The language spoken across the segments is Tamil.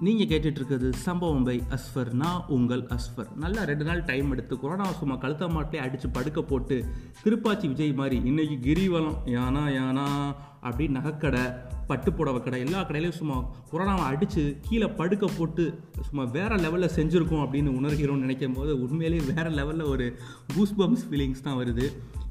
நீங்கள் கேட்டுட்ருக்குது சம்பவம் பை அஸ்ஃபர் நான் உங்கள் அஸ்ஃபர் நல்லா ரெண்டு நாள் டைம் எடுத்து கொரோனா சும்மா கழுத்த மாட்டே அடித்து படுக்க போட்டு திருப்பாச்சி விஜய் மாதிரி இன்றைக்கி கிரிவலம். யானா யானா அப்படி நகைக்கடை பட்டு புடவை கடை எல்லா கடையிலையும் சும்மா கொரோனாவை அடித்து கீழே படுக்க போட்டு சும்மா வேறு லெவலில் செஞ்சுருக்கோம் அப்படின்னு உணர்கிறோம்னு நினைக்கும் போது உண்மையிலேயே வேறு லெவலில் ஒரு கூஸ் பம்ஸ் ஃபீலிங்ஸ் தான் வருது.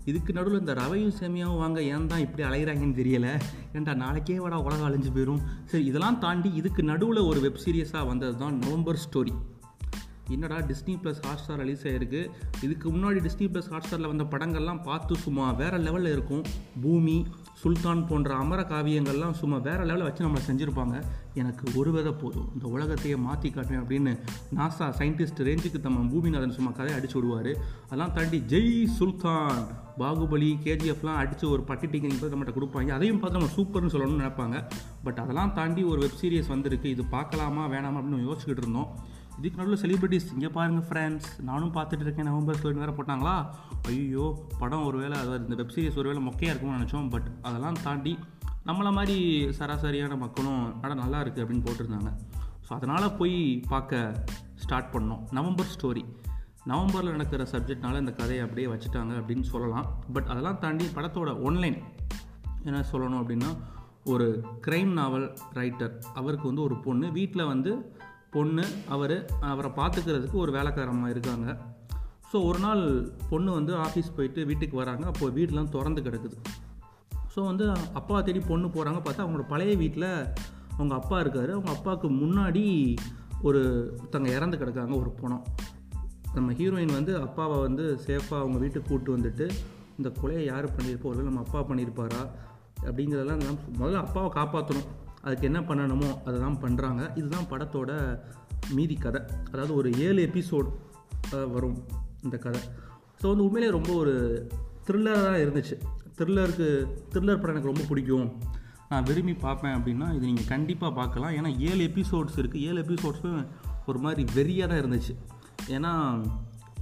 இதுக்கு நடுவில் இந்த ரவையும் சேமியாவும் வாங்க ஏன் தான் இப்படி அலைகிறாங்கன்னு தெரியல. ஏன்டா நாளைக்கே வாடா உலகம் அழிஞ்சு போயிடும் சரி இதெல்லாம் தாண்டி இதுக்கு நடுவில் ஒரு வெப் சீரியஸாக வந்தது தான் நவம்பர் ஸ்டோரி என்னடா டிஸ்னி ப்ளஸ் ஹாட்ஸ்டார் ரிலீஸ் ஆகிருக்கு இதுக்கு முன்னாடி டிஸ்னி ப்ளஸ் ஹாட்ஸ்டாரில் வந்த படங்கள்லாம் பார்த்து சும்மா வேறு லெவலில் இருக்கும். பூமி சுல்தான் போன்ற அமர காவியங்கள்லாம் சும்மா வேறு லெவலில் வச்சு நம்மளை செஞ்சுருப்பாங்க. எனக்கு ஒரு வித போதும். இந்த உலகத்தையே மாற்றி காட்டுவேன் அப்படின்னு நாசா சயின்டிஸ்ட் ரேஞ்சுக்கு தம்ம பூமிநாதன் சும்மா கதையை அடிச்சு விடுவார். அதெல்லாம் தாண்டி ஜெய் சுல்தான்! பாகுபலி கேஜிஎஃப்லாம் அடித்து ஒரு பட்டி டிக்கெட் நம்மகிட்ட கொடுப்பாங்க. அதையும் பார்த்து நம்ம சூப்பர்னு சொல்லணும்னு நினைப்பாங்க. பட் அதெல்லாம் தாண்டி ஒரு வெப் சீரிஸ் வந்திருக்கு. இது பார்க்கலாமா வேணாமா அப்படின்னு யோசிச்சுக்கிட்டு இருந்தோம். இதுக்கு நடுவில் செலிபிரிட்டிஸ் இங்கே பாருங்கள் ஃப்ரெண்ட்ஸ் நானும் பார்த்துட்டு இருக்கேன். நவம்பர் ஸ்டோரி வேறு போட்டாங்களா? ஐயோ படம் ஒரு வேளை அது இந்த வெப் சீரிஸ் ஒருவேளை மொக்கையாக இருக்கும்னு நினச்சோம் பட் அதெல்லாம் தாண்டி நம்மளை மாதிரி சராசரியான மக்களும் படம் நல்லா இருக்குது அப்படின்னு போட்டிருந்தாங்க. ஸோ அதனால் போய் பார்க்க ஸ்டார்ட் பண்ணோம். நவம்பர் ஸ்டோரி நவம்பரில் நடக்கிற சப்ஜெக்ட்னால இந்த கதையை அப்படியே வச்சுட்டாங்க அப்படின்னு சொல்லலாம். பட் அதெல்லாம் தாண்டி படத்தோட ஒன்லைன் என்ன சொல்லணும் அப்படின்னா ஒரு க்ரைம் நாவல் ரைட்டர் அவருக்கு வந்து ஒரு பொண்ணு. வீட்டில் வந்து பொண்ணு அவர் அவரை பார்த்துக்கிறதுக்கு ஒரு வேலைக்காரமாக இருக்காங்க. ஸோ ஒரு நாள் பொண்ணு வந்து ஆஃபீஸ் போயிட்டு வீட்டுக்கு வராங்க. அப்போது வீடெலாம் திறந்து கிடக்குது. ஸோ வந்து அப்பா தேடி பொண்ணு போகிறாங்க பார்த்தா அவங்களோட பழைய வீட்டில் அவங்க அப்பா இருக்கார். அவங்க அப்பாவுக்கு முன்னாடி ஒரு ஒருத்தங்க இறந்து கிடக்காங்க ஒரு பணம் நம்ம ஹீரோயின் வந்து அப்பாவை வந்து சேஃபாக அவங்க வீட்டுக்கு கூப்பிட்டு வந்துட்டு இந்த கொலையை யார் பண்ணியிருப்போ? ஒரு நம்ம அப்பா பண்ணியிருப்பாரா? அப்படிங்கிறதெல்லாம் முதல்ல அப்பாவை காப்பாற்றணும் அதுக்கு என்ன பண்ணணுமோ அதை தான் பண்ணுறாங்க இதுதான் படத்தோட மீதி கதை. அதாவது ஒரு ஏழு எபிசோட் வரும் இந்த கதை. ஸோ வந்து உண்மையிலே ரொம்ப ஒரு த்ரில்லராக இருந்துச்சு. த்ரில்லருக்கு த்ரில்லர் படம் எனக்கு ரொம்ப பிடிக்கும். நான் விரும்பி பார்ப்பேன் அப்படின்னா இது நீங்கள் கண்டிப்பாக பார்க்கலாம். ஏன்னா ஏழு எபிசோட்ஸ் இருக்குது ஏழு எபிசோட்ஸும் ஒரு மாதிரி வெறியாக தான் இருந்துச்சு. ஏன்னா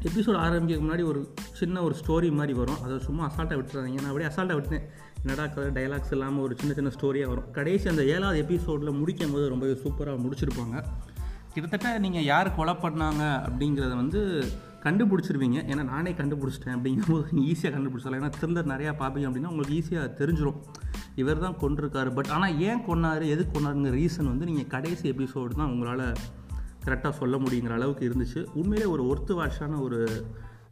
எபிசோட் ஆரம்பிக்க முன்னாடி ஒரு சின்ன ஒரு ஸ்டோரி மாதிரி வரும். அதை சும்மா அசால்ட்டாக விட்டுறாங்க நான் அப்படியே அசால்ட்டாக விட்டுனேன் என்னடா கதை டைலாக்ஸ் இல்லாமல் ஒரு சின்ன சின்ன ஸ்டோரியாக வரும். கடைசி அந்த ஏழாவது எபிசோடில் முடிக்கும் போது ரொம்பவே சூப்பராக முடிச்சிருப்பாங்க. கிட்டத்தட்ட நீங்கள் யார் கொலை பண்ணாங்க அப்படிங்கிறத வந்து கண்டுபிடிச்சிருவீங்க. ஏன்னா நானே கண்டுபிடிச்சிட்டேன் அப்படிங்கும்போது நீங்கள் ஈஸியாக கண்டுபிடிச்சலாம் ஏன்னா த்ரில்லர் நிறையா பார்ப்பீங்க அப்படின்னா உங்களுக்கு ஈஸியாக தெரிஞ்சிடும் இவர் தான் கொண்டிருக்காரு பட் ஆனால் ஏன் கொன்னார் எதுக்கு கொண்டாருங்கிற ரீசன் வந்து நீங்கள் கடைசி எபிசோடு தான் உங்களால் கரெக்டாக சொல்ல முடியுங்கிற அளவுக்கு இருந்துச்சு. உண்மையிலே ஒரு ஒர்த்து வாஷான ஒரு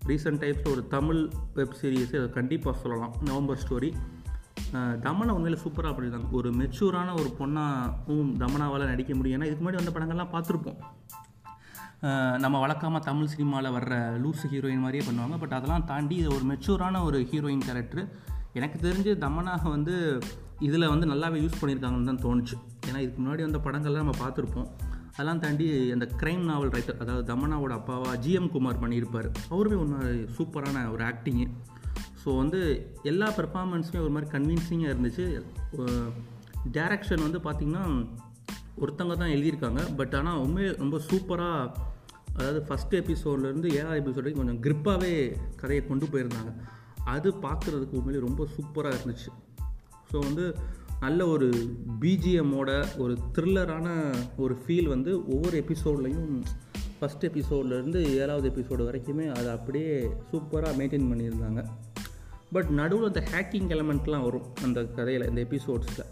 ரீசன்ட் டைப்ஸில் ஒரு தமிழ் வெப் சீரிஸை கண்டிப்பாக சொல்லலாம். நவம்பர் ஸ்டோரி தமனை உண்மையில் சூப்பராக பண்ணியிருந்தாங்க ஒரு மெச்சூரான ஒரு பொண்ணாகவும் தமனாவால் நடிக்க முடியும். ஏன்னா இதுக்கு முன்னாடி வந்த படங்கள்லாம் பார்த்துருப்போம். நம்ம வழக்கமாக தமிழ் சினிமாவில் வர்ற லூஸ் ஹீரோயின் மாதிரியே பண்ணுவாங்க. பட் அதெல்லாம் தாண்டி இது ஒரு மெச்சூரான ஒரு ஹீரோயின் கேரக்டர் எனக்கு தெரிஞ்சு தமனாக வந்து இதில் வந்து நல்லாவே யூஸ் பண்ணியிருக்காங்கன்னு தான் தோணுச்சு. ஏன்னா இதுக்கு முன்னாடி வந்த படங்கள்லாம் நம்ம பார்த்துருப்போம். அதெல்லாம் தாண்டி அந்த க்ரைம் நாவல் ரைட்டர் அதாவது தமனாவோட அப்பாவா ஜிஎம் குமார் பண்ணியிருப்பார். அவருமே ஒன்று சூப்பரான ஒரு ஆக்டிங்கு ஸோ வந்து எல்லா பெர்ஃபார்மன்ஸுமே ஒரு மாதிரி கன்வின்சிங்காக இருந்துச்சு. டேரக்ஷன் வந்து பார்த்திங்கன்னா ஒருத்தங்க தான் எழுதியிருக்காங்க. பட் ஆனால் உண்மையே ரொம்ப சூப்பராக அதாவது ஃபஸ்ட் எபிசோட்லேருந்து ஏழாவது எபிசோட் வரைக்கும் கொஞ்சம் க்ரிப்பாகவே கதையை கொண்டு போயிருந்தாங்க. அது பார்க்குறதுக்கு உண்மையிலே ரொம்ப சூப்பராக இருந்துச்சு. ஸோ வந்து நல்ல ஒரு பிஜிஎம்மோட ஒரு த்ரில்லரான ஒரு ஃபீல் வந்து ஒவ்வொரு எபிசோட்லேயும் ஃபஸ்ட் எபிசோட்லேருந்து ஏழாவது எபிசோடு வரைக்குமே அதை அப்படியே சூப்பராக மெயின்டைன் பண்ணியிருந்தாங்க. பட் நடுவில் அந்த ஹேக்கிங் எலமெண்ட்லாம் வரும் அந்த கதையில் இந்த எபிசோட்ஸில்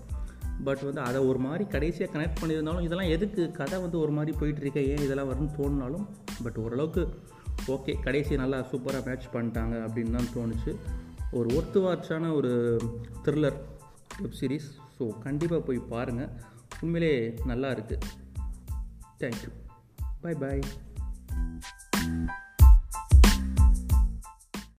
பட் வந்து அதை ஒரு மாதிரி கடைசியாக கனெக்ட் பண்ணியிருந்தாலும் இதெல்லாம் எதுக்கு? கதை வந்து ஒரு மாதிரி போயிட்டுருக்க ஏன் இதெல்லாம் வரும்னு தோணினாலும் பட் ஓரளவுக்கு ஓகே கடைசி நல்லா சூப்பராக மேட்ச் பண்ணிட்டாங்க அப்படின்னு தான் தோணுச்சு. ஒரு ஒர்த்து வாட்சான ஒரு த்ரில்லர் வெப் சீரிஸ் ஸோ கண்டிப்பாக போய் பாருங்கள் உண்மையிலே நல்லா இருக்குது தேங்க்யூ பாய் பாய்